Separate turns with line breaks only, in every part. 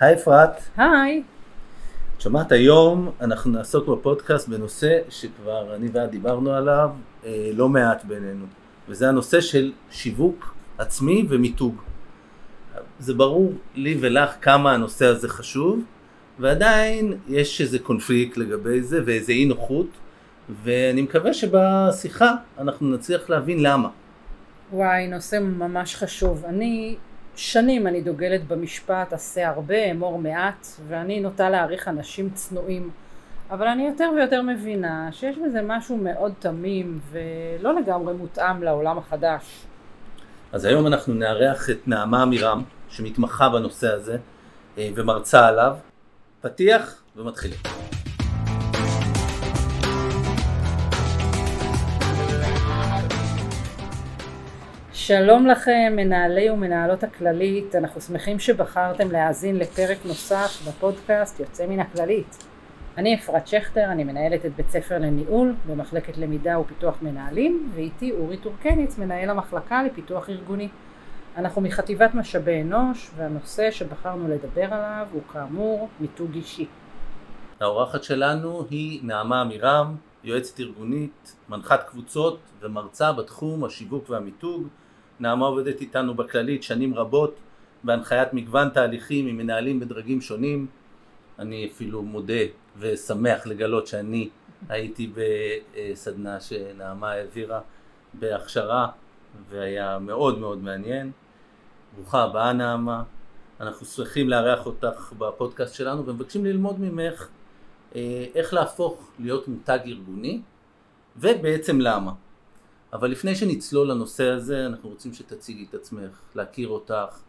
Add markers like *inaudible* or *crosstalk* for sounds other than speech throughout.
היי אפרת.
היי.
שמעת, היום אנחנו נעסוק בפודקאסט בנושא שכבר אני ואת דיברנו עליו אה, לא מעט בינינו, וזה הנושא של שיווק עצמי ומיתוג. זה ברור לי ולך כמה הנושא הזה חשוב, ועדיין יש איזה קונפליקט לגבי זה ואיזה אי נוחות, ואני מקווה שבשיחה אנחנו נצליח להבין למה.
וואי, נושא ממש חשוב. אני, שנים אני דוגלת במשפט, עשה הרבה, אמור מעט, ואני נוטה להעריך אנשים צנועים. אבל אני יותר ויותר מבינה שיש בזה משהו מאוד תמים ולא לגמרי מותאם לעולם החדש.
אז היום אנחנו נארח את נעמה עמירם, שמתמחה בנושא הזה אה, ומרצה עליו. פתיח ומתחילים.
שלום לכם מנהלי ומנהלות הכללית, אנחנו שמחים שבחרתם להאזין לפרק נוסף בפודקאסט יוצא מן הכללית. אני אפרת שכטר, אני מנהלת את בית ספר לניהול במחלקת למידה ופיתוח מנהלים, ואיתי אורי טורקניץ, מנהל המחלקה לפיתוח ארגוני. אנחנו מחטיבת משאבי אנוש, והנושא שבחרנו לדבר עליו הוא כאמור מיתוג אישי.
האורחת שלנו היא נעמה עמירם, יועצת ארגונית, מנחת קבוצות ומרצה בתחום השיווק והמיתוג. נעמה עובדת איתנו בכללית שנים רבות בהנחיית מגוון תהליכים עם מנהלים בדרגים שונים. אני אפילו מודה ושמח לגלות שאני הייתי בסדנה שנעמה העבירה בהכשרה והיה מאוד מאוד מעניין. ברוכה הבאה נעמה, אנחנו שמחים לארח אותך בפודקאסט שלנו ומבקשים ללמוד ממך אה, איך להפוך להיות מותג ארגוני ובעצם למה. אבל לפני שנצלול לנושא הזה אנחנו רוצים שתציגי את עצמך, להכיר אותך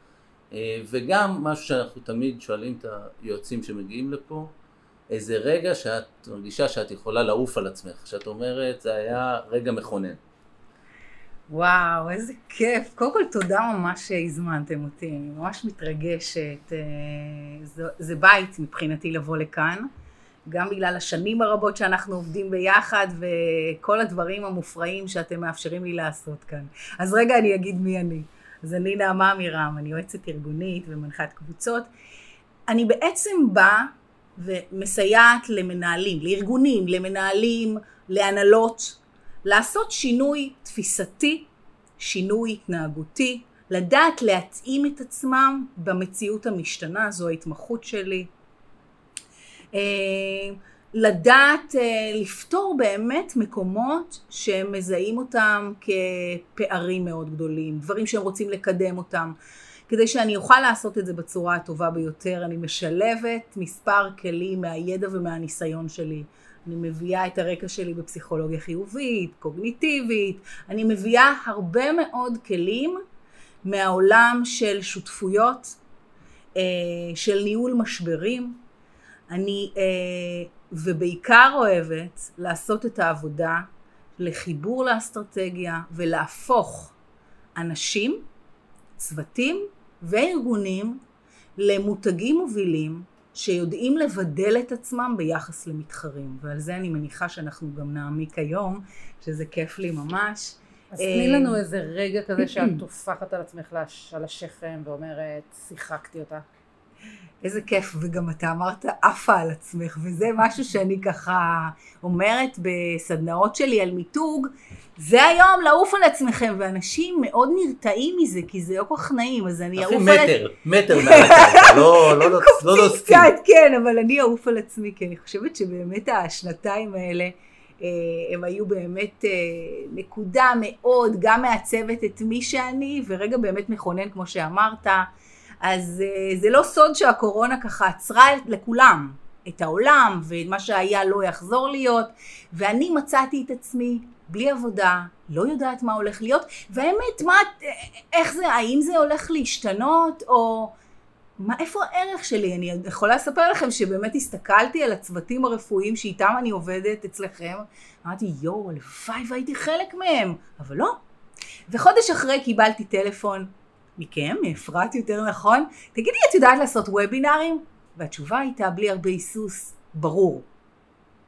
אה, וגם משהו שאנחנו תמיד שואלים את היועצים שמגיעים לפה איזה רגע שאת מרגישה שאת יכולה לעוף על עצמך, שאת אומרת זה היה רגע מכונן.
וואו, איזה כיף. קודם כל תודה ממש שהזמנתם אותי, אני ממש מתרגשת. אה, זה, זה בית מבחינתי לבוא לכאן, גם בגלל השנים הרבות שאנחנו עובדים ביחד וכל הדברים המופרעים שאתם מאפשרים לי לעשות כאן. אז רגע אני אגיד מי אני. אז אני נעמה עמירם, אני יועצת ארגונית ומנחת קבוצות. אני בעצם באה ומסייעת למנהלים, לארגונים, למנהלים, להנהלות, לעשות שינוי תפיסתי, שינוי התנהגותי, לדעת להתאים את עצמם במציאות המשתנה, זו ההתמחות שלי. אה, לדעת אה, לפתור באמת מקומות שהם מזהים אותם כפערים מאוד גדולים, דברים שהם רוצים לקדם אותם. כדי שאני אוכל לעשות את זה בצורה הטובה ביותר, אני משלבת מספר כלים מהידע ומהניסיון שלי. אני מביאה את הרקע שלי בפסיכולוגיה חיובית, קוגניטיבית, אני מביאה הרבה מאוד כלים מהעולם של שותפויות, אה, של ניהול משברים. אני אה, ובעיקר אוהבת לעשות את העבודה לחיבור לאסטרטגיה ולהפוך אנשים, צוותים וארגונים למותגים מובילים שיודעים לבדל את עצמם ביחס למתחרים ועל זה אני מניחה שאנחנו גם נעמיק היום שזה כיף לי ממש.
אז תני לנו איזה רגע כזה שאת *clears throat* טופחת על עצמך על השכם ואומרת שיחקתי אותה.
איזה כיף, וגם אתה אמרת עפה על עצמך, וזה משהו שאני ככה אומרת בסדנאות שלי על מיתוג, זה היום לעוף על עצמכם, ואנשים מאוד נרתעים מזה, כי זה לא כל כך נעים, אז אני
אעוף על... מטר, מטר *laughs* מעל הקרקע, לא, לא, לא
נוסקים. קצת, כן, אבל אני אעוף על עצמי, כי אני חושבת שבאמת השנתיים האלה, אה, הם היו באמת אה, נקודה מאוד, גם מעצבת את מי שאני, ורגע באמת מכונן, כמו שאמרת. אז אה, זה לא סוד שהקורונה ככה עצרה לכולם את העולם, ומה שהיה לא יחזור להיות, ואני מצאתי את עצמי בלי עבודה, לא יודעת מה הולך להיות, והאמת, מה, איך זה, האם זה הולך להשתנות, או מה, איפה הערך שלי? אני יכולה לספר לכם שבאמת הסתכלתי על הצוותים הרפואיים שאיתם אני עובדת אצלכם, אמרתי, יואו, הלוואי והייתי חלק מהם, אבל לא. וחודש אחרי קיבלתי טלפון מכם, מאפרת יותר נכון, תגידי, את יודעת לעשות וובינארים? והתשובה הייתה בלי הרבה היסוס, ברור.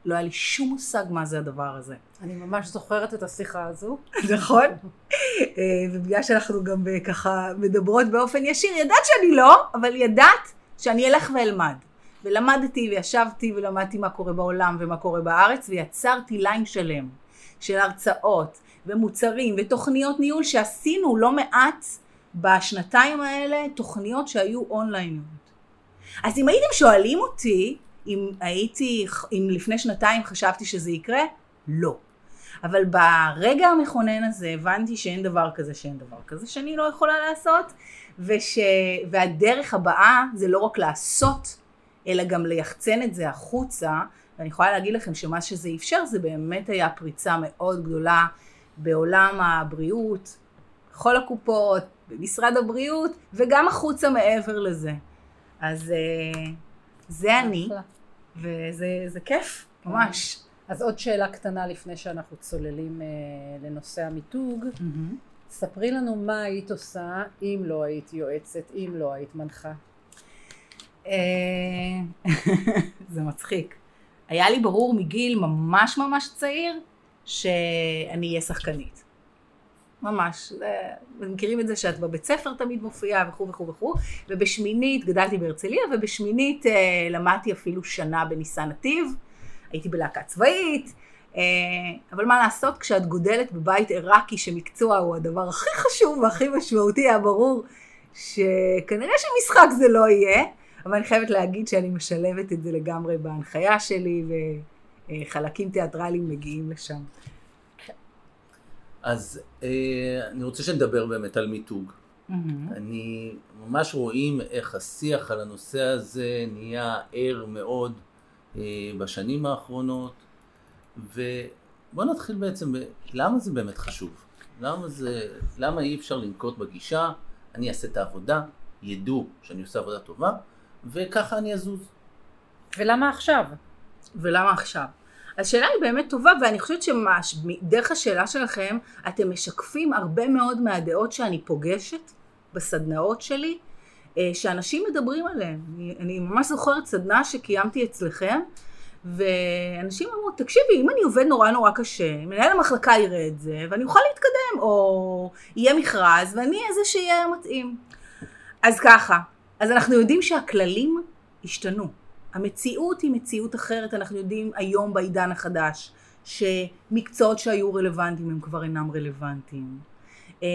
לא היה לי שום מושג מה זה הדבר הזה.
אני ממש זוכרת את השיחה הזו. *laughs*
נכון. אה, ובגלל שאנחנו גם ככה מדברות באופן ישיר, ידעת שאני לא, אבל ידעת שאני אלך ואלמד. ולמדתי וישבתי ולמדתי מה קורה בעולם ומה קורה בארץ ויצרתי ליין שלם של הרצאות ומוצרים ותוכניות ניהול שעשינו לא מעט בשנתיים האלה תוכניות שהיו אונלייניות. אז אם הייתם שואלים אותי אם הייתי, אם לפני שנתיים חשבתי שזה יקרה, לא. אבל ברגע המכונן הזה הבנתי שאין דבר כזה שאין דבר כזה שאני לא יכולה לעשות וש... והדרך הבאה זה לא רק לעשות אלא גם ליחצן את זה החוצה ואני יכולה להגיד לכם שמה שזה אפשר זה באמת היה פריצה מאוד גדולה בעולם הבריאות, בכל הקופות, במשרד הבריאות וגם החוצה מעבר לזה. אז אה, זה אני וזה כיף, ממש.
אז עוד שאלה קטנה לפני שאנחנו צוללים אה, לנושא המיתוג.
Mm-hmm.
ספרי לנו מה היית עושה אם לא היית יועצת, אם לא היית מנחה.
אה, *laughs* זה מצחיק. היה לי ברור מגיל ממש ממש צעיר שאני אהיה שחקנית. ממש. מכירים את זה שאת בבית ספר תמיד מופיעה וכו' וכו' וכו', ובשמינית, גדלתי בהרצליה, ובשמינית אה, למדתי אפילו שנה בניסן נתיב. הייתי בלהקה צבאית, אה, אבל מה לעשות כשאת גודלת בבית עיראקי שמקצוע הוא הדבר הכי חשוב והכי משמעותי, היה ברור שכנראה שמשחק זה לא יהיה, אבל אני חייבת להגיד שאני משלבת את זה לגמרי בהנחיה שלי וחלקים תיאטרליים מגיעים לשם.
אז אה, אני רוצה שנדבר באמת על מיתוג.
Mm-hmm.
אני ממש רואים איך השיח על הנושא הזה נהיה ער מאוד אה, בשנים האחרונות, ובואו נתחיל בעצם, ב- למה זה באמת חשוב? למה, זה, למה אי אפשר לנקוט בגישה, אני אעשה את העבודה, ידעו שאני עושה עבודה טובה, וככה אני אזוז.
ולמה עכשיו?
ולמה עכשיו? השאלה היא באמת טובה ואני חושבת שדרך השאלה שלכם אתם משקפים הרבה מאוד מהדעות שאני פוגשת בסדנאות שלי אה, שאנשים מדברים עליהן. אני, אני ממש זוכרת סדנה שקיימתי אצלכם ואנשים אמרו תקשיבי אם אני עובד נורא נורא קשה מנהל המחלקה יראה את זה ואני אוכל להתקדם או יהיה מכרז ואני אהיה זה שיהיה מתאים. אז ככה אז אנחנו יודעים שהכללים השתנו המציאות היא מציאות אחרת, אנחנו יודעים היום בעידן החדש שמקצועות שהיו רלוונטיים הם כבר אינם רלוונטיים, אה,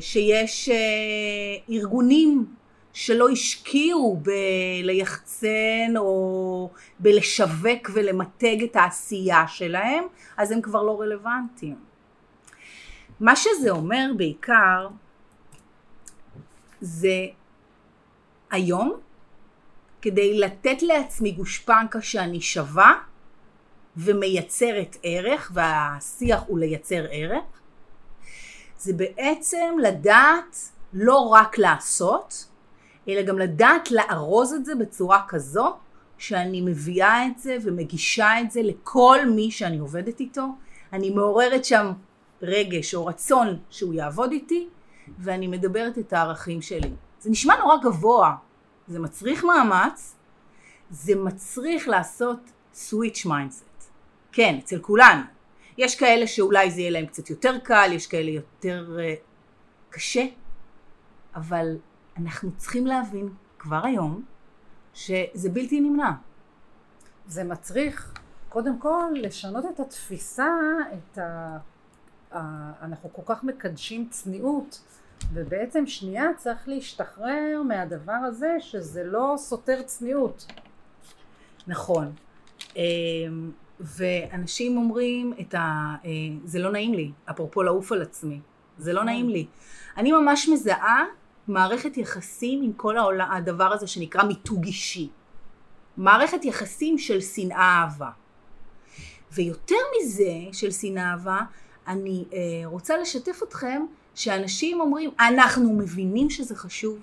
שיש אה, ארגונים שלא השקיעו בליחצן או בלשווק ולמתג את העשייה שלהם, אז הם כבר לא רלוונטיים. מה שזה אומר בעיקר זה היום כדי לתת לעצמי גושפנקה שאני שווה ומייצרת ערך, והשיח הוא לייצר ערך, זה בעצם לדעת לא רק לעשות, אלא גם לדעת לארוז את זה בצורה כזו שאני מביאה את זה ומגישה את זה לכל מי שאני עובדת איתו. אני מעוררת שם רגש או רצון שהוא יעבוד איתי, ואני מדברת את הערכים שלי. זה נשמע נורא גבוה, זה מצריך מאמץ, זה מצריך לעשות switch mindset. כן, אצל כולנו. יש כאלה שאולי זה יהיה להם קצת יותר קל, יש כאלה יותר uh, קשה, אבל אנחנו צריכים להבין כבר היום שזה בלתי נמנע.
זה מצריך קודם כל לשנות את התפיסה, את ה... אנחנו כל כך מקדשים צניעות ובעצם שנייה צריך להשתחרר מהדבר הזה שזה לא סותר צניעות.
נכון. אמ, ואנשים אומרים את ה... אה, זה לא נעים לי, אפרופו לעוף על עצמי. זה לא נעים לי. אני ממש מזהה מערכת יחסים עם כל העולם, הדבר הזה שנקרא מיתוג אישי. מערכת יחסים של שנאה אהבה. ויותר מזה, של שנאה אהבה, אני אה, רוצה לשתף אתכם שאנשים אומרים, אנחנו מבינים שזה חשוב,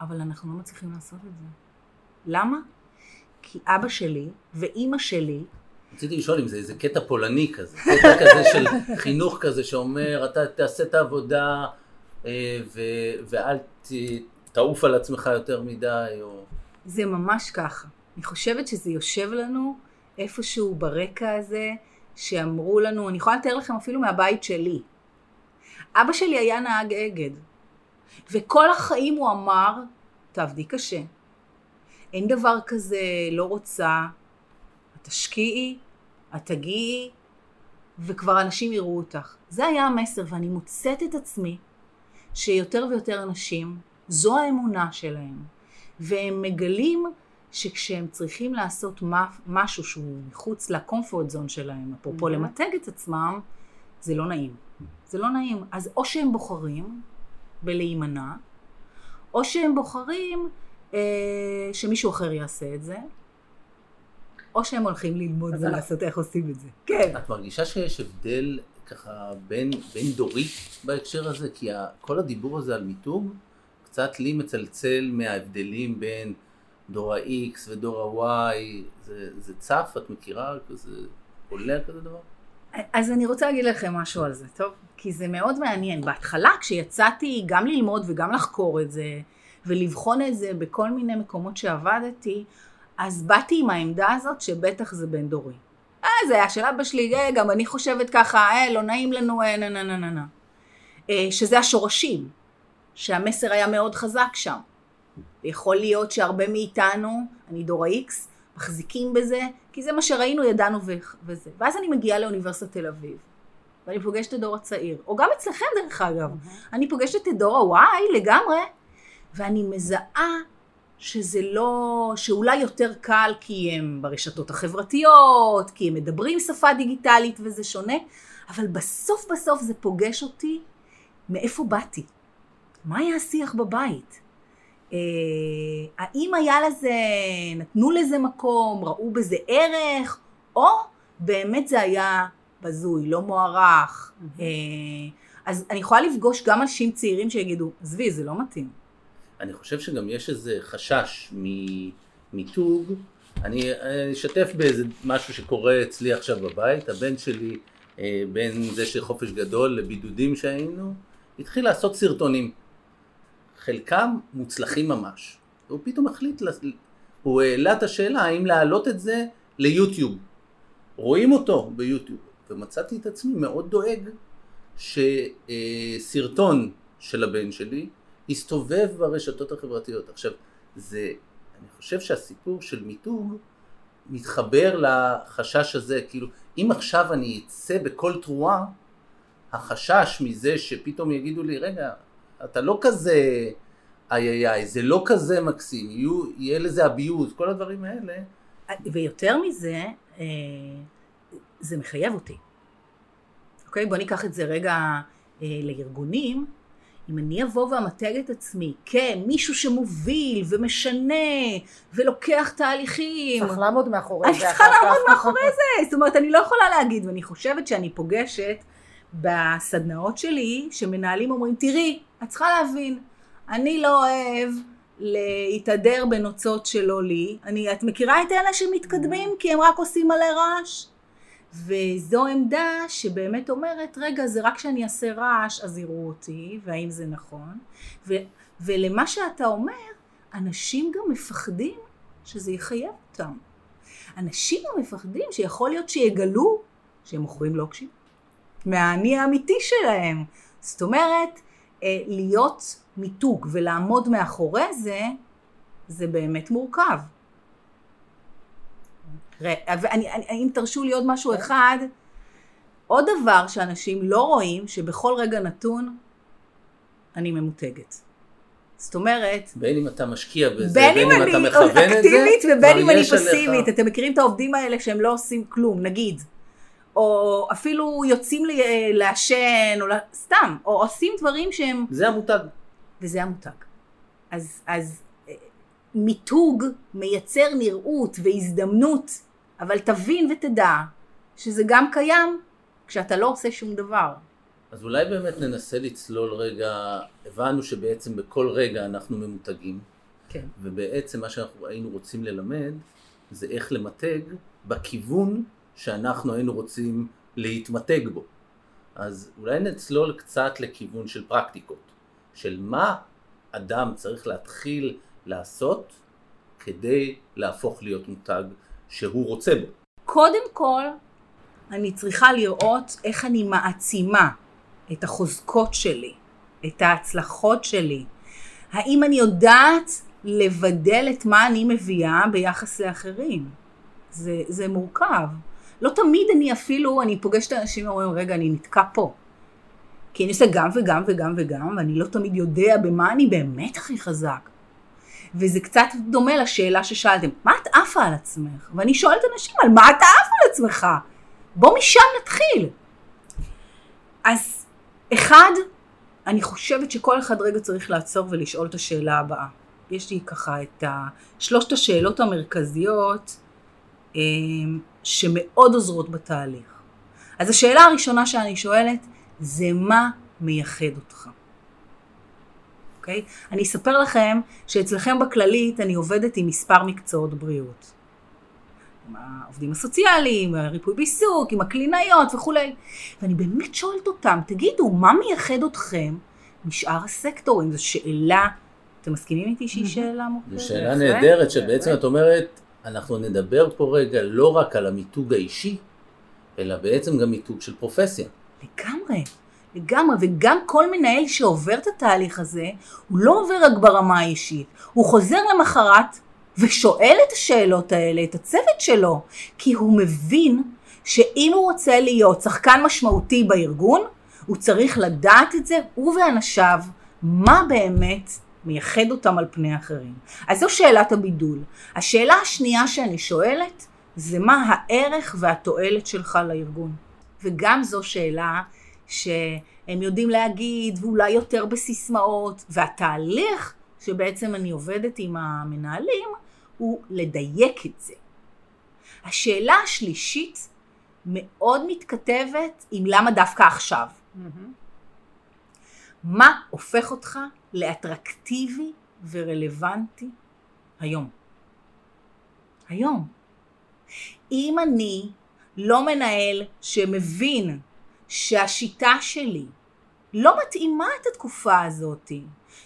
אבל אנחנו לא מצליחים לעשות את זה. למה? כי אבא שלי ואימא שלי
רציתי לשאול אם זה איזה קטע פולני כזה, קטע כזה של חינוך כזה שאומר אתה תעשה את העבודה אה, ו- ואל ת- תעוף על עצמך יותר מדי או...
זה ממש ככה. אני חושבת שזה יושב לנו איפשהו ברקע הזה, שאמרו לנו, אני יכולה לתאר לכם אפילו מהבית שלי. אבא שלי היה נהג אגד, וכל החיים הוא אמר, תעבדי קשה, אין דבר כזה לא רוצה, את תשקיעי, את תגיעי, וכבר אנשים יראו אותך. זה היה המסר, ואני מוצאת את עצמי שיותר ויותר אנשים, זו האמונה שלהם, והם מגלים שכשהם צריכים לעשות משהו שהוא מחוץ לקומפורט זון שלהם, אפרופו mm-hmm. למתג את עצמם, זה לא נעים. זה לא נעים. אז או שהם בוחרים בלהימנע, או שהם בוחרים אה, שמישהו אחר יעשה את זה, או שהם הולכים ללמוד ולעשות איך עושים את זה.
כן. את מרגישה שיש הבדל ככה בין, בין דורי בהקשר הזה? כי כל הדיבור הזה על מיתוג קצת לי מצלצל מההבדלים בין דור ה-X ודור ה-Y, זה, זה צף, את מכירה? כזה עולה כזה דבר?
אז אני רוצה להגיד לכם משהו על זה, טוב? כי זה מאוד מעניין. בהתחלה כשיצאתי גם ללמוד וגם לחקור את זה, ולבחון את זה בכל מיני מקומות שעבדתי, אז באתי עם העמדה הזאת שבטח זה בין דורי. אה, זה היה של אבא שלי, אה, גם אני חושבת ככה, אה, לא נעים לנו, אה, נה נה נה נה נה. אה, שזה השורשים, שהמסר היה מאוד חזק שם. ויכול להיות שהרבה מאיתנו, אני דור ה-X, מחזיקים בזה, כי זה מה שראינו, ידענו וזה. ואז אני מגיעה לאוניברסיטת תל אביב, ואני פוגשת את הדור הצעיר, או גם אצלכם דרך אגב, mm-hmm. אני פוגשת את דור ה-Y לגמרי, ואני מזהה שזה לא, שאולי יותר קל כי הם ברשתות החברתיות, כי הם מדברים שפה דיגיטלית וזה שונה, אבל בסוף בסוף זה פוגש אותי מאיפה באתי. מה היה השיח בבית? אה, האם היה לזה, נתנו לזה מקום, ראו בזה ערך, או באמת זה היה בזוי, לא מוערך. Mm-hmm. אז אני יכולה לפגוש גם אנשים צעירים שיגידו, עזבי, זה לא מתאים.
אני חושב שגם יש איזה חשש ממיתוג. אני אשתף באיזה משהו שקורה אצלי עכשיו בבית. הבן שלי, אה, בין זה של חופש גדול לבידודים שהיינו, התחיל לעשות סרטונים. חלקם מוצלחים ממש. הוא פתאום החליט, הוא העלה את השאלה האם להעלות את זה ליוטיוב. רואים אותו ביוטיוב, ומצאתי את עצמי מאוד דואג שסרטון של הבן שלי הסתובב ברשתות החברתיות. עכשיו, זה, אני חושב שהסיפור של מיתוג מתחבר לחשש הזה, כאילו, אם עכשיו אני אצא בכל תרועה, החשש מזה שפתאום יגידו לי, רגע, אתה לא כזה איי איי איי, זה לא כזה מקסים, יהיו, יהיה לזה אביוז, כל הדברים האלה.
ויותר מזה, אה, זה מחייב אותי. אוקיי? בוא ניקח את זה רגע אה, לארגונים. אם אני אבוא ואמתג את עצמי כמישהו שמוביל ומשנה ולוקח תהליכים.
צריך לעמוד מאחורי
זה. אני צריכה לעמוד מאחורי זה. זאת אומרת, אני לא יכולה להגיד, ואני חושבת שאני פוגשת בסדנאות שלי, שמנהלים אומרים, תראי, את צריכה להבין, אני לא אוהב להתהדר בנוצות שלא לי. אני, את מכירה את אלה שמתקדמים כי הם רק עושים מלא רעש? וזו עמדה שבאמת אומרת, רגע, זה רק כשאני אעשה רעש אז יראו אותי, והאם זה נכון? ו, ולמה שאתה אומר, אנשים גם מפחדים שזה יחייב אותם. אנשים גם מפחדים שיכול להיות שיגלו שהם מוכרים לוקשים מהאני האמיתי שלהם. זאת אומרת, אה, להיות מיתוג ולעמוד מאחורי זה, זה באמת מורכב. אם תרשו לי עוד משהו כן. אחד, עוד דבר שאנשים לא רואים, שבכל רגע נתון אני ממותגת. זאת אומרת...
בין אם אתה משקיע בזה, בין, בין אם אתה מכוון את זה,
אקטיבית ובין אם אני פסיבית. אתם מכירים את העובדים האלה שהם לא עושים כלום, נגיד. או אפילו יוצאים לעשן, או סתם, או עושים דברים שהם...
זה המותג.
וזה המותג. אז, אז אה, מיתוג מייצר נראות והזדמנות, אבל תבין ותדע שזה גם קיים כשאתה לא עושה שום דבר.
אז אולי באמת ננסה לצלול רגע, הבנו שבעצם בכל רגע אנחנו ממותגים.
כן.
ובעצם מה שאנחנו היינו רוצים ללמד זה איך למתג בכיוון שאנחנו היינו רוצים להתמתג בו. אז אולי נצלול קצת לכיוון של פרקטיקות, של מה אדם צריך להתחיל לעשות כדי להפוך להיות מותג שהוא רוצה בו.
קודם כל, אני צריכה לראות איך אני מעצימה את החוזקות שלי, את ההצלחות שלי. האם אני יודעת לבדל את מה אני מביאה ביחס לאחרים. זה, זה מורכב. לא תמיד אני אפילו, אני פוגשת אנשים ואומרים, רגע, אני נתקע פה. כי אני עושה גם וגם וגם וגם, ואני לא תמיד יודע במה אני באמת הכי חזק. וזה קצת דומה לשאלה ששאלתם, מה את עפה על עצמך? ואני שואלת אנשים, על מה אתה עף על עצמך? בוא משם נתחיל. אז אחד, אני חושבת שכל אחד רגע צריך לעצור ולשאול את השאלה הבאה. יש לי ככה את שלושת השאלות המרכזיות אה, שמאוד עוזרות בתהליך. אז השאלה הראשונה שאני שואלת זה מה מייחד אותך. אוקיי? אני אספר לכם שאצלכם בכללית אני עובדת עם מספר מקצועות בריאות. עם העובדים הסוציאליים, הריפוי בעיסוק, עם הקלינאיות וכולי. ואני באמת שואלת אותם, תגידו, מה מייחד אתכם משאר הסקטורים? זו שאלה, אתם מסכימים איתי שהיא שאלה
מוכרת? זו שאלה נהדרת, שבעצם את אומרת, אנחנו נדבר פה רגע לא רק על המיתוג האישי, אלא בעצם גם מיתוג של פרופסיה.
לגמרי. לגמרי, וגם כל מנהל שעובר את התהליך הזה, הוא לא עובר רק ברמה האישית, הוא חוזר למחרת ושואל את השאלות האלה, את הצוות שלו, כי הוא מבין שאם הוא רוצה להיות שחקן משמעותי בארגון, הוא צריך לדעת את זה, הוא ואנשיו, מה באמת מייחד אותם על פני אחרים. אז זו שאלת הבידול. השאלה השנייה שאני שואלת, זה מה הערך והתועלת שלך לארגון. וגם זו שאלה שהם יודעים להגיד, ואולי יותר בסיסמאות, והתהליך שבעצם אני עובדת עם המנהלים, הוא לדייק את זה. השאלה השלישית מאוד מתכתבת עם למה דווקא עכשיו. Mm-hmm. מה הופך אותך לאטרקטיבי ורלוונטי היום? היום. אם אני לא מנהל שמבין שהשיטה שלי לא מתאימה את התקופה הזאתי,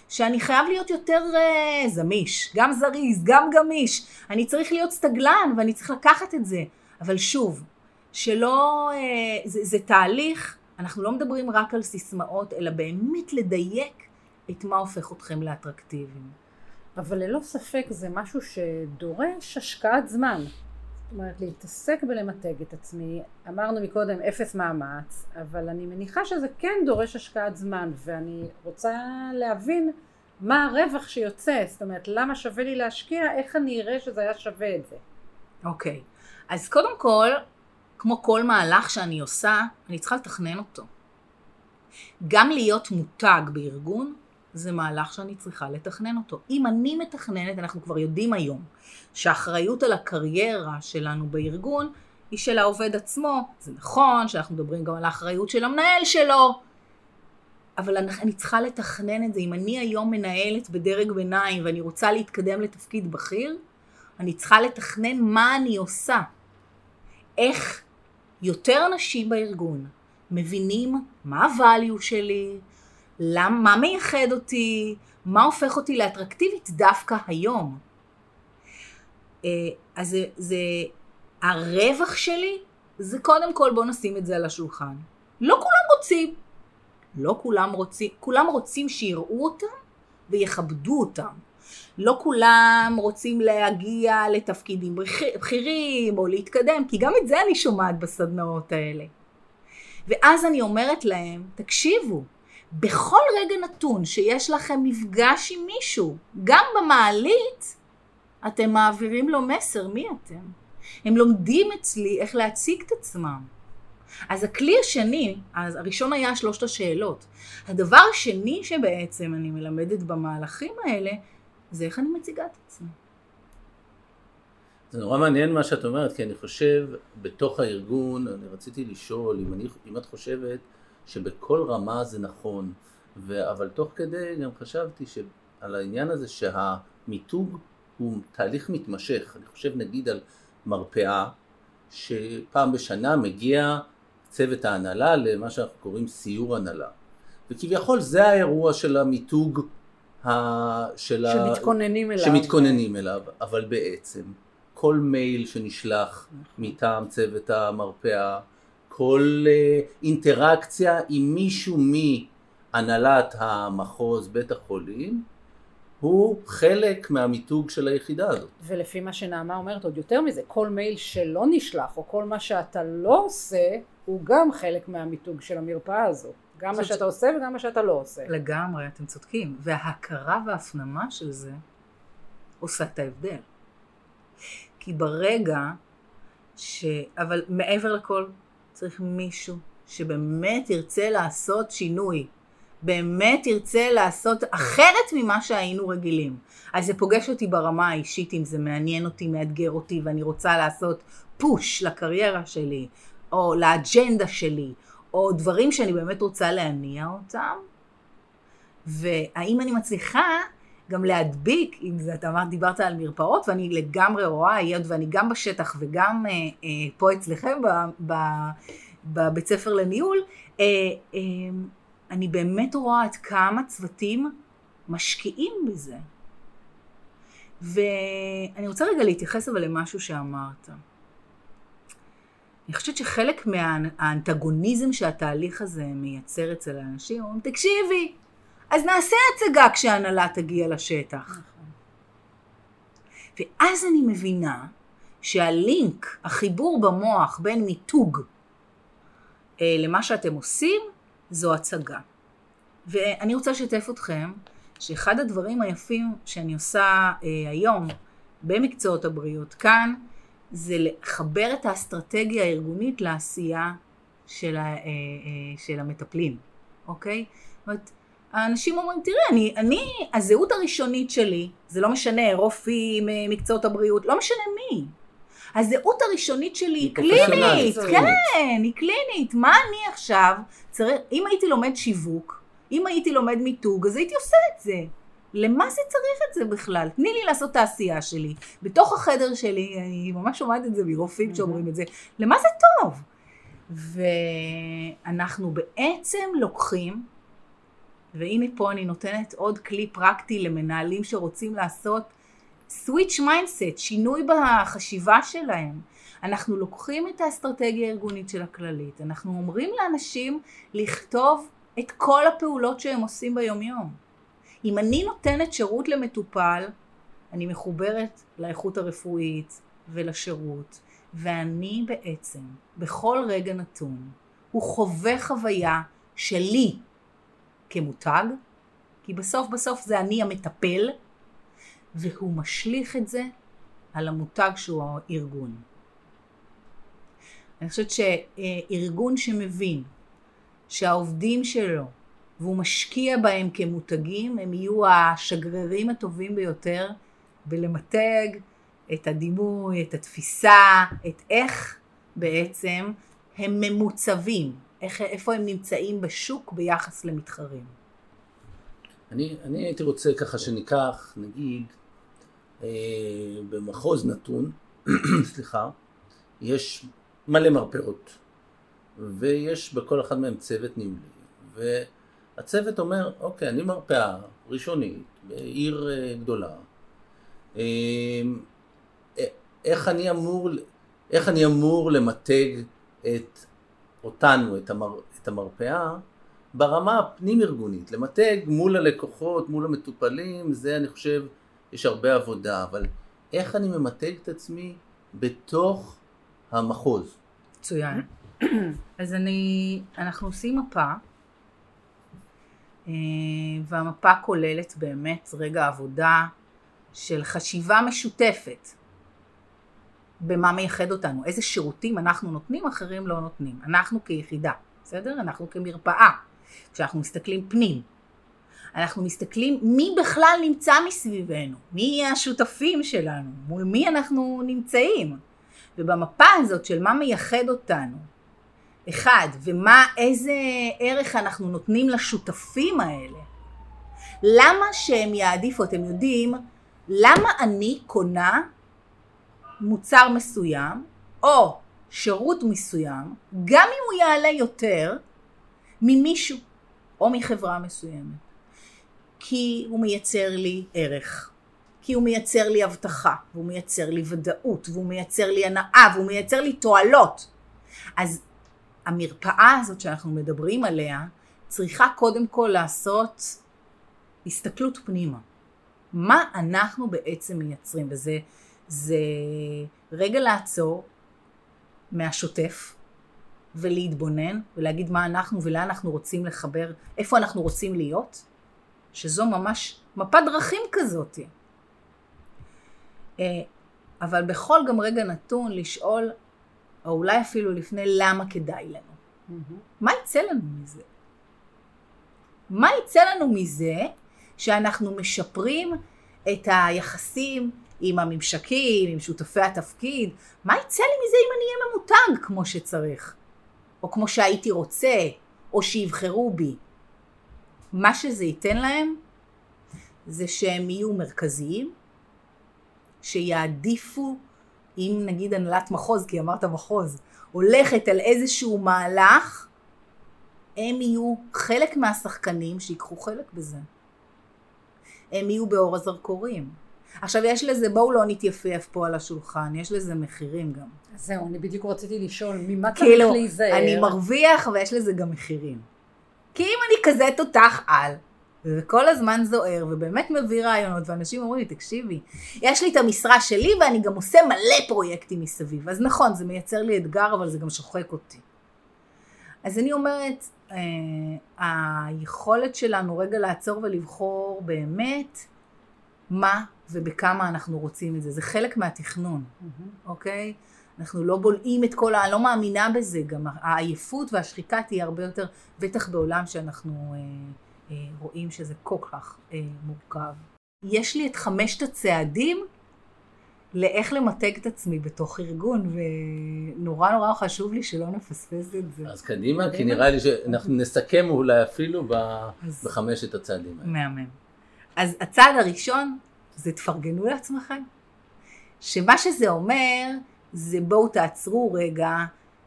שאני חייב להיות יותר uh, זמיש, גם זריז, גם גמיש, אני צריך להיות סטגלן ואני צריך לקחת את זה, אבל שוב, שלא, uh, זה, זה תהליך, אנחנו לא מדברים רק על סיסמאות, אלא באמת לדייק את מה הופך אתכם לאטרקטיביים.
אבל ללא ספק זה משהו שדורש השקעת זמן. זאת אומרת, להתעסק בלמתג את עצמי, אמרנו מקודם אפס מאמץ, אבל אני מניחה שזה כן דורש השקעת זמן, ואני רוצה להבין מה הרווח שיוצא, זאת אומרת, למה שווה לי להשקיע, איך אני אראה שזה היה שווה את זה.
אוקיי, okay. אז קודם כל, כמו כל מהלך שאני עושה, אני צריכה לתכנן אותו. גם להיות מותג בארגון, זה מהלך שאני צריכה לתכנן אותו. אם אני מתכננת, אנחנו כבר יודעים היום שהאחריות על הקריירה שלנו בארגון היא של העובד עצמו. זה נכון שאנחנו מדברים גם על האחריות של המנהל שלו, אבל אני, אני צריכה לתכנן את זה. אם אני היום מנהלת בדרג ביניים ואני רוצה להתקדם לתפקיד בכיר, אני צריכה לתכנן מה אני עושה. איך יותר אנשים בארגון מבינים מה הvalue שלי, למה, מה מייחד אותי, מה הופך אותי לאטרקטיבית דווקא היום. אה, אז זה, זה הרווח שלי, זה קודם כל בוא נשים את זה על השולחן. לא כולם רוצים, לא כולם רוצים, כולם רוצים שיראו אותם ויכבדו אותם. לא כולם רוצים להגיע לתפקידים בכירים או להתקדם, כי גם את זה אני שומעת בסדנאות האלה. ואז אני אומרת להם, תקשיבו, בכל רגע נתון שיש לכם מפגש עם מישהו, גם במעלית, אתם מעבירים לו מסר, מי אתם? הם לומדים אצלי איך להציג את עצמם. אז הכלי השני, אז הראשון היה שלושת השאלות. הדבר השני שבעצם אני מלמדת במהלכים האלה, זה איך אני מציגה את עצמי.
זה נורא מעניין מה שאת אומרת, כי אני חושב, בתוך הארגון, אני רציתי לשאול, אם, אני, אם את חושבת שבכל רמה זה נכון, ו... אבל תוך כדי גם חשבתי על העניין הזה שהמיתוג הוא תהליך מתמשך. אני חושב נגיד על מרפאה, שפעם בשנה מגיע צוות ההנהלה למה שאנחנו קוראים סיור הנהלה. וכביכול זה האירוע של המיתוג ה...
של שמתכוננים ה... אליו.
שמתכוננים אליו, אבל בעצם כל מייל שנשלח מטעם צוות המרפאה כל אה, אינטראקציה עם מישהו מהנהלת המחוז בית החולים הוא חלק מהמיתוג של היחידה הזאת.
ולפי מה שנעמה אומרת עוד יותר מזה, כל מייל שלא נשלח או כל מה שאתה לא עושה הוא גם חלק מהמיתוג של המרפאה הזו. גם מה שאתה עושה וגם מה שאתה לא עושה.
לגמרי, אתם צודקים. וההכרה וההפנמה של זה עושה את ההבדל. כי ברגע ש... אבל מעבר לכל, צריך מישהו שבאמת ירצה לעשות שינוי. באמת ירצה לעשות אחרת ממה שהיינו רגילים. אז זה פוגש אותי ברמה האישית, אם זה מעניין אותי, מאתגר אותי, ואני רוצה לעשות פוש לקריירה שלי, או לאג'נדה שלי, או דברים שאני באמת רוצה להניע אותם. והאם אני מצליחה גם להדביק, אם זה, אתה אמרת, דיברת על מרפאות, ואני לגמרי רואה, היות ואני גם בשטח וגם אה, אה, פה אצלכם בבית ספר לניהול, אה, אה, אני באמת רואה עד כמה צוותים משקיעים בזה. ואני רוצה רגע להתייחס אבל למשהו שאמרת. אני חושבת שחלק מהאנטגוניזם שהתהליך הזה מייצר אצל האנשים, אומרים, תקשיבי, אז נעשה הצגה כשההנהלה תגיע לשטח. ואז אני מבינה שהלינק, החיבור במוח בין מיתוג אה, למה שאתם עושים, זו הצגה. ואני רוצה לשתף אתכם שאחד הדברים היפים שאני עושה אה, היום במקצועות הבריאות כאן, זה לחבר את האסטרטגיה הארגונית לעשייה של, ה, אה, אה, של המטפלים, אוקיי? זאת אומרת, האנשים אומרים, תראה, אני, אני, הזהות הראשונית שלי, זה לא משנה, רופאים, אה, מקצועות הבריאות, לא משנה מי. הזהות הראשונית שלי היא קלינית, כן, היא קלינית. מה אני עכשיו צריך, אם הייתי לומד שיווק, אם הייתי לומד מיתוג, אז הייתי עושה את זה. למה זה צריך את זה בכלל? תני לי לעשות את העשייה שלי. בתוך החדר שלי, אני ממש שומעת את זה מרופאים שאומרים את זה, למה זה טוב? ואנחנו בעצם לוקחים, והנה פה אני נותנת עוד כלי פרקטי למנהלים שרוצים לעשות switch mindset, שינוי בחשיבה שלהם. אנחנו לוקחים את האסטרטגיה הארגונית של הכללית, אנחנו אומרים לאנשים לכתוב את כל הפעולות שהם עושים ביומיום. אם אני נותנת שירות למטופל, אני מחוברת לאיכות הרפואית ולשירות, ואני בעצם, בכל רגע נתון, הוא חווה חוויה שלי כמותג, כי בסוף בסוף זה אני המטפל, והוא משליך את זה על המותג שהוא הארגון. אני חושבת שארגון שמבין שהעובדים שלו והוא משקיע בהם כמותגים, הם יהיו השגרירים הטובים ביותר בלמתג את הדימוי, את התפיסה, את איך בעצם הם ממוצבים, איך, איפה הם נמצאים בשוק ביחס למתחרים.
אני, אני הייתי רוצה ככה שניקח, נגיד, אה, במחוז נתון, *clears throat* סליחה, יש מלא מרפאות, ויש בכל אחד מהם צוות ניהולי, והצוות אומר, אוקיי, אני מרפאה ראשונית בעיר אה, גדולה, אה, איך אני אמור, איך אני אמור למתג את אותנו, את, המר, את המרפאה, ברמה הפנים-ארגונית, למתג מול הלקוחות, מול המטופלים, זה אני חושב, יש הרבה עבודה, אבל איך אני ממתג את עצמי בתוך המחוז?
מצוין. אז אני, אנחנו עושים מפה, אה, והמפה כוללת באמת רגע עבודה של חשיבה משותפת במה מייחד אותנו, איזה שירותים אנחנו נותנים, אחרים לא נותנים. אנחנו כיחידה, בסדר? אנחנו כמרפאה. כשאנחנו מסתכלים פנים, אנחנו מסתכלים מי בכלל נמצא מסביבנו, מי השותפים שלנו, מול מי אנחנו נמצאים. ובמפה הזאת של מה מייחד אותנו, אחד, ומה, איזה ערך אנחנו נותנים לשותפים האלה, למה שהם יעדיפו, אתם יודעים, למה אני קונה מוצר מסוים, או שירות מסוים, גם אם הוא יעלה יותר ממישהו, או מחברה מסוימת. כי הוא מייצר לי ערך, כי הוא מייצר לי הבטחה, והוא מייצר לי ודאות, והוא מייצר לי הנאה, והוא מייצר לי תועלות. אז המרפאה הזאת שאנחנו מדברים עליה, צריכה קודם כל לעשות הסתכלות פנימה. מה אנחנו בעצם מייצרים, וזה זה רגע לעצור מהשוטף ולהתבונן ולהגיד מה אנחנו ולאן אנחנו רוצים לחבר, איפה אנחנו רוצים להיות, שזו ממש מפת דרכים כזאת. אה, אבל בכל גם רגע נתון לשאול, או אולי אפילו לפני למה כדאי לנו.
מהמם.
מה יצא לנו מזה? מה יצא לנו מזה שאנחנו משפרים את היחסים עם הממשקים, עם שותפי התפקיד? מה יצא לי מזה אם אני אהיה ממותג כמו שצריך? או כמו שהייתי רוצה, או שיבחרו בי? מה שזה ייתן להם זה שהם יהיו מרכזיים, שיעדיפו, אם נגיד הנהלת מחוז, כי אמרת מחוז, הולכת על איזשהו מהלך, הם יהיו חלק מהשחקנים שיקחו חלק בזה. הם יהיו באור הזרקורים. עכשיו יש לזה, בואו לא נתייפייף פה על השולחן, יש לזה מחירים גם.
זהו, אני בדיוק רציתי לשאול, ממה צריך
כאילו,
להיזהר?
אני מרוויח ויש לזה גם מחירים. כי אם אני כזה תותח על, וכל הזמן זוהר, ובאמת מביא רעיונות, ואנשים אומרים לי, תקשיבי, יש לי את המשרה שלי ואני גם עושה מלא פרויקטים מסביב. אז נכון, זה מייצר לי אתגר, אבל זה גם שוחק אותי. אז אני אומרת, אה, היכולת שלנו רגע לעצור ולבחור באמת מה ובכמה אנחנו רוצים את זה. זה חלק מהתכנון.
מהמם.
אוקיי? אנחנו לא בולעים את כל ה... אני לא מאמינה בזה, גם העייפות והשחיקה תהיה הרבה יותר, בטח בעולם שאנחנו אה, אה, רואים שזה כל כך אה, מורכב. יש לי את חמשת הצעדים לאיך למתג את עצמי בתוך ארגון, ונורא נורא חשוב לי שלא נפספס את זה.
אז קדימה, כי
קדימה.
נראה לי שאנחנו נסכם אולי אפילו ב-
אז-
בחמשת הצעדים האלה.
מהמם. אז הצעד הראשון זה תפרגנו לעצמכם. שמה שזה אומר, זה בואו תעצרו רגע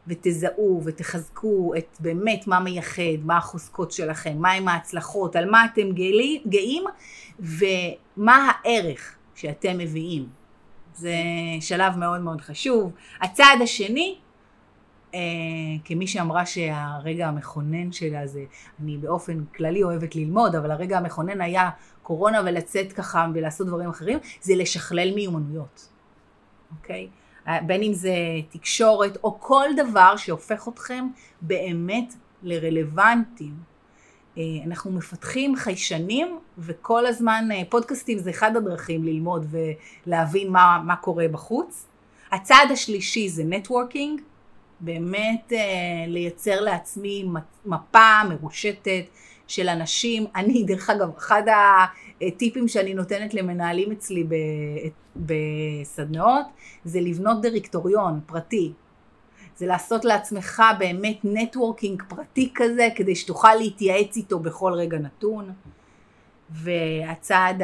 ותזהו ותחזקו את באמת מה מייחד, מה החוזקות שלכם, מהם ההצלחות, על מה אתם גאים, ומה הערך שאתם מביאים. זה שלב מאוד מאוד חשוב. הצעד השני, כמי שאמרה שהרגע המכונן שלה זה, אני באופן כללי אוהבת ללמוד, אבל הרגע המכונן היה קורונה ולצאת ככה ולעשות דברים אחרים, זה לשכלל מיומנויות, אוקיי? אה, בין אם זה תקשורת או כל דבר שהופך אתכם באמת לרלוונטיים. אה, אנחנו מפתחים חיישנים וכל הזמן אה, פודקאסטים זה אחד הדרכים ללמוד ולהבין מה, מה קורה בחוץ. הצעד השלישי זה networking, באמת אה, לייצר לעצמי מפה מרושטת של אנשים. *laughs* אני, דרך אגב, אחד הטיפים שאני נותנת למנהלים אצלי בסדנאות, זה לבנות דירקטוריון פרטי. זה לעשות לעצמך באמת networking פרטי כזה, כדי שתוכל להתייעץ איתו בכל רגע נתון. והצעד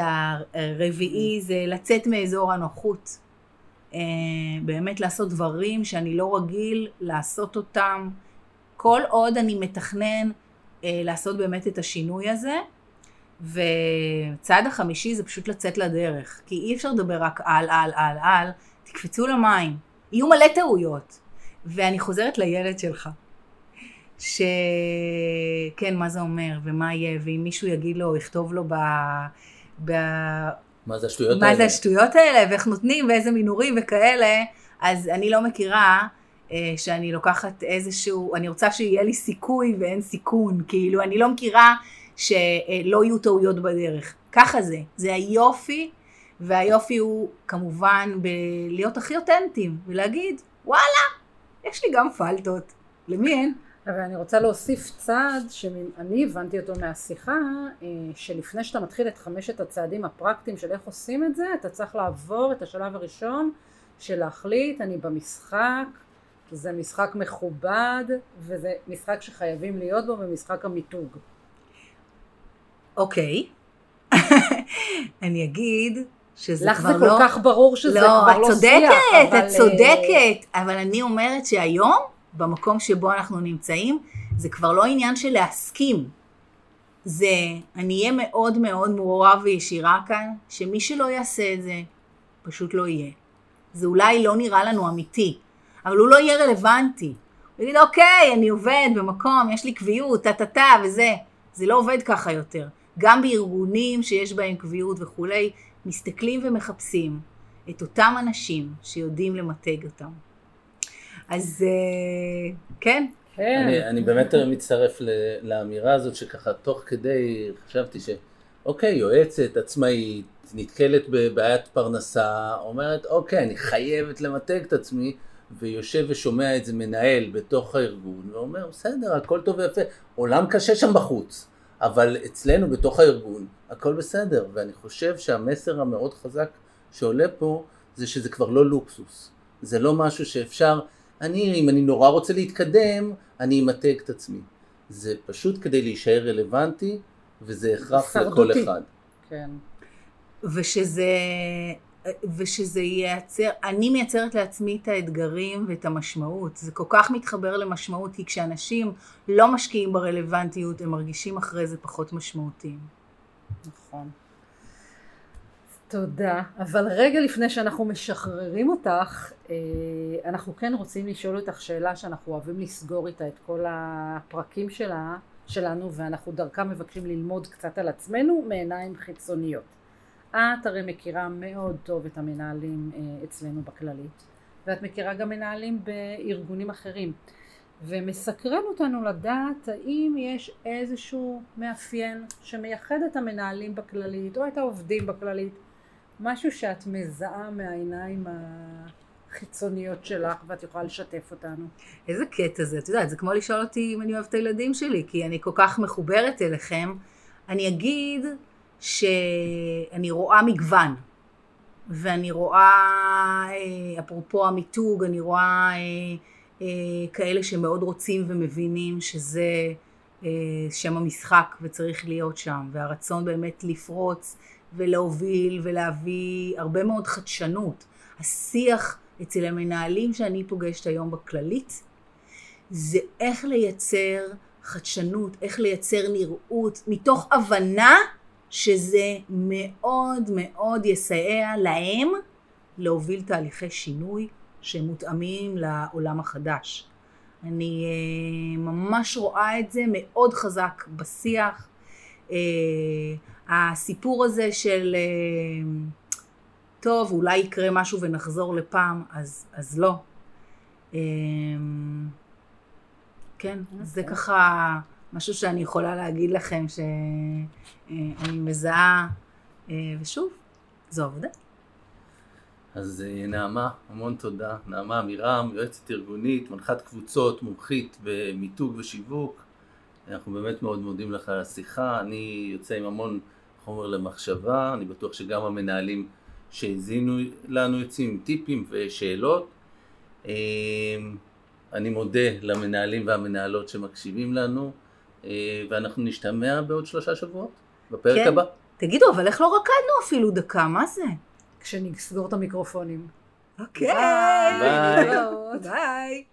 הרביעי זה לצאת מאזור הנוחות. אה, באמת לעשות דברים שאני לא רגיל לעשות אותם, כל עוד אני מתכנן אה, לעשות באמת את השינוי הזה. וצעד החמישי זה פשוט לצאת לדרך, כי אי אפשר לדבר רק על, על, על, על, תקפצו למים, יהיו מלא טעויות. ואני חוזרת לילד שלך, שכן, מה זה אומר, ומה יהיה, ואם מישהו יגיד לו, יכתוב לו ב... ב...
מה זה השטויות
מה
האלה?
זה השטויות האלה, ואיך נותנים, ואיזה מינורים וכאלה, אז אני לא מכירה אה, שאני לוקחת איזשהו, אני רוצה שיהיה לי סיכוי ואין סיכון, כאילו, אני לא מכירה שלא יהיו טעויות בדרך. ככה זה, זה היופי, והיופי הוא כמובן בלהיות הכי אותנטיים, ולהגיד, וואלה, יש לי גם פלטות, למי אין?
אבל אני רוצה להוסיף צעד שאני הבנתי אותו מהשיחה, אה, שלפני שאתה מתחיל את חמשת הצעדים הפרקטיים של איך עושים את זה, אתה צריך לעבור את השלב הראשון של להחליט, אני במשחק, זה משחק מכובד, וזה משחק שחייבים להיות בו במשחק המיתוג.
אוקיי. *laughs* אני אגיד שזה
לך
כבר
זה
לא...
כל כך ברור שזה
לא,
כבר
את
לא
צודקת,
שיח, אבל...
את צודקת, אבל אני אומרת שהיום, במקום שבו אנחנו נמצאים, זה כבר לא עניין של להסכים. זה, אני אהיה מאוד מאוד מעורב וישירה כאן, שמי שלא יעשה את זה, פשוט לא יהיה. זה אולי לא נראה לנו אמיתי, אבל הוא לא יהיה רלוונטי. הוא יגיד, אוקיי, אני עובד במקום, יש לי קביעות, טה-טה-טה וזה. זה לא עובד ככה יותר. גם בארגונים שיש בהם קביעות וכולי, מסתכלים ומחפשים את אותם אנשים שיודעים למתג אותם. אז אה, כן.
כן.
אני, אני באמת מצטרף ל- לאמירה הזאת שככה תוך כדי חשבתי שאוקיי, יועצת עצמאית, נתקלת בבעיית פרנסה, אומרת אוקיי, אני חייבת למתג את עצמי, ויושב ושומע את זה מנהל בתוך הארגון, ואומר בסדר, הכל טוב ויפה, עולם קשה שם בחוץ, אבל אצלנו בתוך הארגון הכל בסדר, ואני חושב שהמסר המאוד חזק שעולה פה זה שזה כבר לא לוקסוס, זה לא משהו שאפשר, אני, אם אני נורא רוצה להתקדם, אני אמתג את עצמי. זה פשוט כדי להישאר רלוונטי, וזה הכרח לכל. אחד.
כן.
ושזה, ושזה ייצר, אני מייצרת לעצמי את האתגרים ואת המשמעות. זה כל כך מתחבר למשמעות, כי כשאנשים לא משקיעים ברלוונטיות, הם מרגישים אחרי זה פחות משמעותיים.
נכון. תודה. אבל רגע לפני שאנחנו משחררים אותך, אה, אנחנו כן רוצים לשאול אותך שאלה שאנחנו אוהבים לסגור איתה את כל הפרקים שלה, שלנו, ואנחנו דרכה מבקשים ללמוד קצת על עצמנו מעיניים חיצוניות. את הרי מכירה מאוד טוב את המנהלים אה, אצלנו בכללית, ואת מכירה גם מנהלים בארגונים אחרים. ומסקרן אותנו לדעת האם יש איזשהו מאפיין שמייחד את המנהלים בכללית או את העובדים בכללית, משהו שאת מזהה מהעיניים החיצוניות שלך ואת יכולה לשתף אותנו.
איזה קטע זה, את יודעת, זה כמו לשאול אותי אם אני אוהבת את הילדים שלי, כי אני כל כך מחוברת אליכם. אני אגיד שאני רואה מגוון, ואני רואה, אה, אפרופו המיתוג, אני רואה אה, אה, כאלה שמאוד רוצים ומבינים שזה שם המשחק וצריך להיות שם, והרצון באמת לפרוץ ולהוביל ולהביא הרבה מאוד חדשנות. השיח אצל המנהלים שאני פוגשת היום בכללית, זה איך לייצר חדשנות, איך לייצר נראות, מתוך הבנה שזה מאוד מאוד יסייע להם להוביל תהליכי שינוי שמותאמים לעולם החדש. אני אה, ממש רואה את זה מאוד חזק בשיח. הסיפור הזה של אה, טוב, אולי יקרה משהו ונחזור לפעם, אז, אז לא. אה, כן, זה
אוקיי.
ככה משהו שאני יכולה להגיד לכם שאני מזהה, אה, ושוב, זו עובדה.
אז נעמה, המון תודה. נעמה עמירם, יועצת ארגונית, מנחת קבוצות, מומחית במיתוג ושיווק. אנחנו באמת מאוד מודים לך על השיחה. אני יוצא עם המון חומר למחשבה. אני בטוח שגם המנהלים שהאזינו לנו יוצאים עם טיפים ושאלות. אה, אני מודה למנהלים והמנהלות שמקשיבים לנו, אה, ואנחנו נשתמע בעוד שלושה שבועות, בפרק
כן.
הבא.
תגידו, אבל איך לא רקדנו אפילו דקה? מה זה?
כשנסגור את המיקרופונים.
אוקיי.
ביי.
ביי.